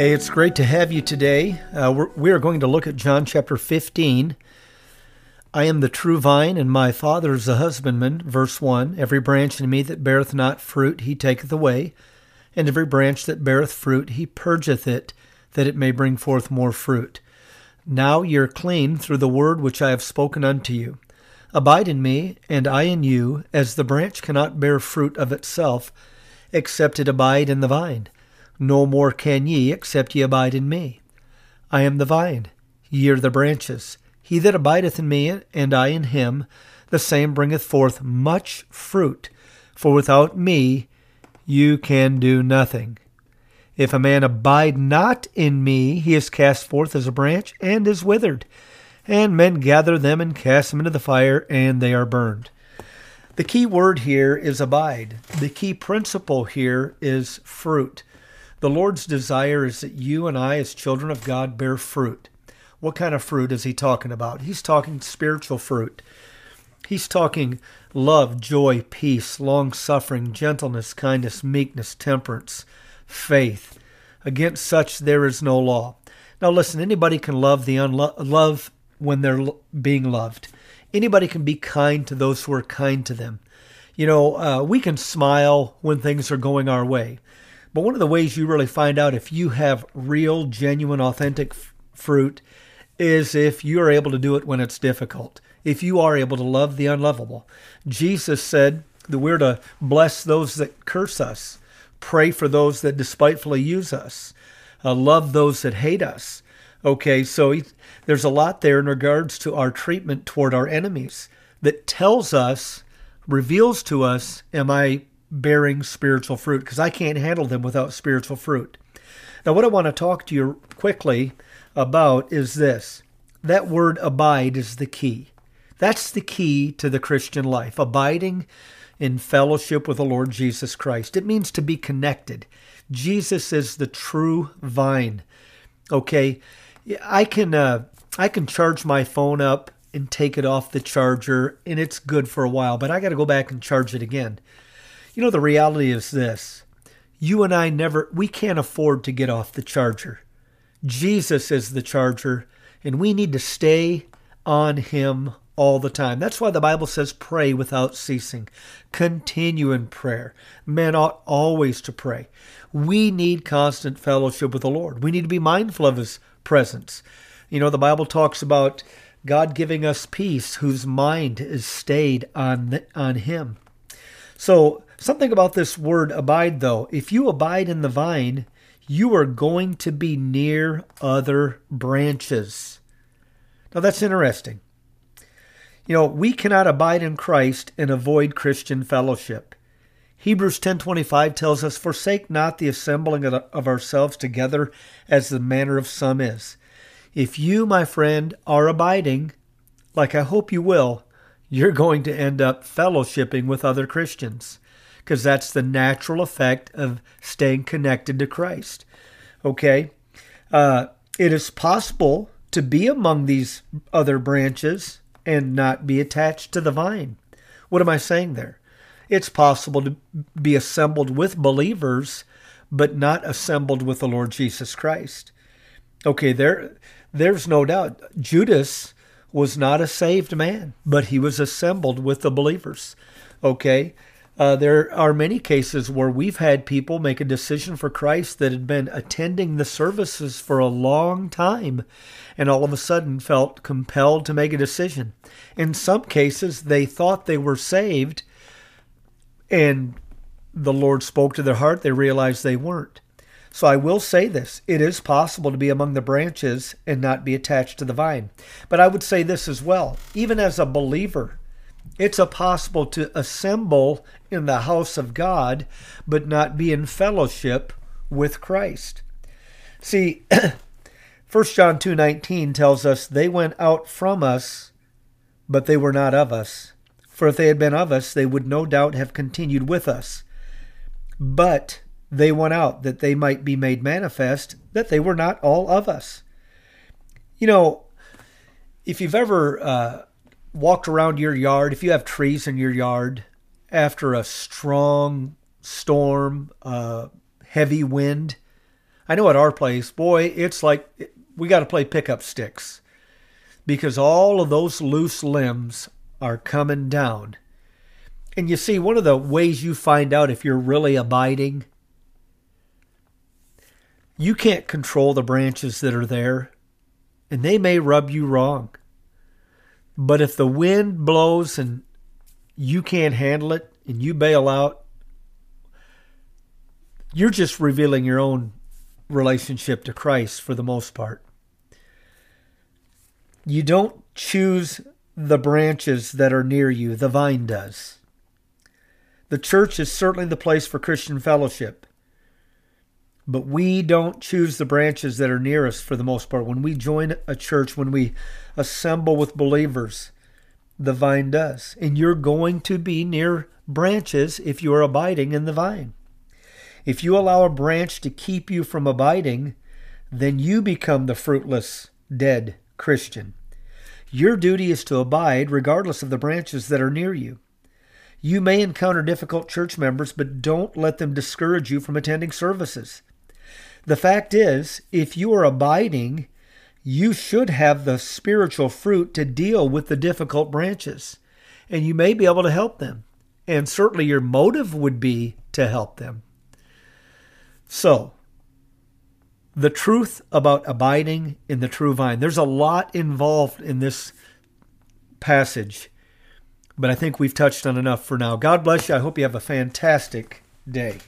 Hey, it's great to have you today. Uh, we're, we are going to look at John chapter 15. I am the true vine, and my Father is the husbandman. Verse 1 Every branch in me that beareth not fruit, he taketh away, and every branch that beareth fruit, he purgeth it, that it may bring forth more fruit. Now ye are clean through the word which I have spoken unto you. Abide in me, and I in you, as the branch cannot bear fruit of itself, except it abide in the vine. No more can ye, except ye abide in me. I am the vine, ye are the branches. He that abideth in me, and I in him, the same bringeth forth much fruit. For without me you can do nothing. If a man abide not in me, he is cast forth as a branch, and is withered. And men gather them and cast them into the fire, and they are burned. The key word here is abide. The key principle here is fruit. The Lord's desire is that you and I, as children of God, bear fruit. What kind of fruit is he talking about? He's talking spiritual fruit. He's talking love, joy, peace, long suffering, gentleness, kindness, meekness, temperance, faith. Against such there is no law. Now listen, anybody can love the unlo- love when they're being loved. Anybody can be kind to those who are kind to them. You know, uh, we can smile when things are going our way. But one of the ways you really find out if you have real, genuine, authentic f- fruit is if you are able to do it when it's difficult. If you are able to love the unlovable. Jesus said that we're to bless those that curse us, pray for those that despitefully use us, uh, love those that hate us. Okay, so he, there's a lot there in regards to our treatment toward our enemies that tells us, reveals to us, am I bearing spiritual fruit because I can't handle them without spiritual fruit. Now, what I want to talk to you quickly about is this that word abide is the key. That's the key to the Christian life, abiding in fellowship with the Lord Jesus Christ. It means to be connected. Jesus is the true vine. Okay, I can uh, I can charge my phone up and take it off the charger, and it's good for a while, but I got to go back and charge it again. You know, the reality is this you and I never, we can't afford to get off the charger. Jesus is the charger, and we need to stay on Him all the time. That's why the Bible says pray without ceasing. Continue in prayer. Men ought always to pray. We need constant fellowship with the Lord. We need to be mindful of His presence. You know, the Bible talks about God giving us peace whose mind is stayed on, on Him. So Something about this word abide, though. If you abide in the vine, you are going to be near other branches. Now that's interesting. You know, we cannot abide in Christ and avoid Christian fellowship. Hebrews 10:25 tells us, "Forsake not the assembling of ourselves together as the manner of some is." If you, my friend, are abiding, like I hope you will, you're going to end up fellowshipping with other Christians because that's the natural effect of staying connected to Christ. Okay? Uh, it is possible to be among these other branches and not be attached to the vine. What am I saying there? It's possible to be assembled with believers, but not assembled with the Lord Jesus Christ. Okay, there, there's no doubt. Judas was not a saved man, but he was assembled with the believers. Okay, uh, there are many cases where we've had people make a decision for Christ that had been attending the services for a long time and all of a sudden felt compelled to make a decision. In some cases, they thought they were saved and the Lord spoke to their heart. They realized they weren't. So I will say this it is possible to be among the branches and not be attached to the vine. But I would say this as well even as a believer, it's possible to assemble in the house of God, but not be in fellowship with Christ. See, 1 John 2:19 tells us they went out from us, but they were not of us. For if they had been of us, they would no doubt have continued with us. But they went out that they might be made manifest that they were not all of us. You know, if you've ever uh, walked around your yard, if you have trees in your yard after a strong storm, uh, heavy wind, I know at our place, boy, it's like we got to play pickup sticks because all of those loose limbs are coming down. And you see, one of the ways you find out if you're really abiding, you can't control the branches that are there, and they may rub you wrong. But if the wind blows and you can't handle it and you bail out, you're just revealing your own relationship to Christ for the most part. You don't choose the branches that are near you, the vine does. The church is certainly the place for Christian fellowship. But we don't choose the branches that are near us for the most part. When we join a church, when we assemble with believers, the vine does. And you're going to be near branches if you are abiding in the vine. If you allow a branch to keep you from abiding, then you become the fruitless, dead Christian. Your duty is to abide regardless of the branches that are near you. You may encounter difficult church members, but don't let them discourage you from attending services. The fact is, if you are abiding, you should have the spiritual fruit to deal with the difficult branches, and you may be able to help them. And certainly your motive would be to help them. So, the truth about abiding in the true vine. There's a lot involved in this passage, but I think we've touched on enough for now. God bless you. I hope you have a fantastic day.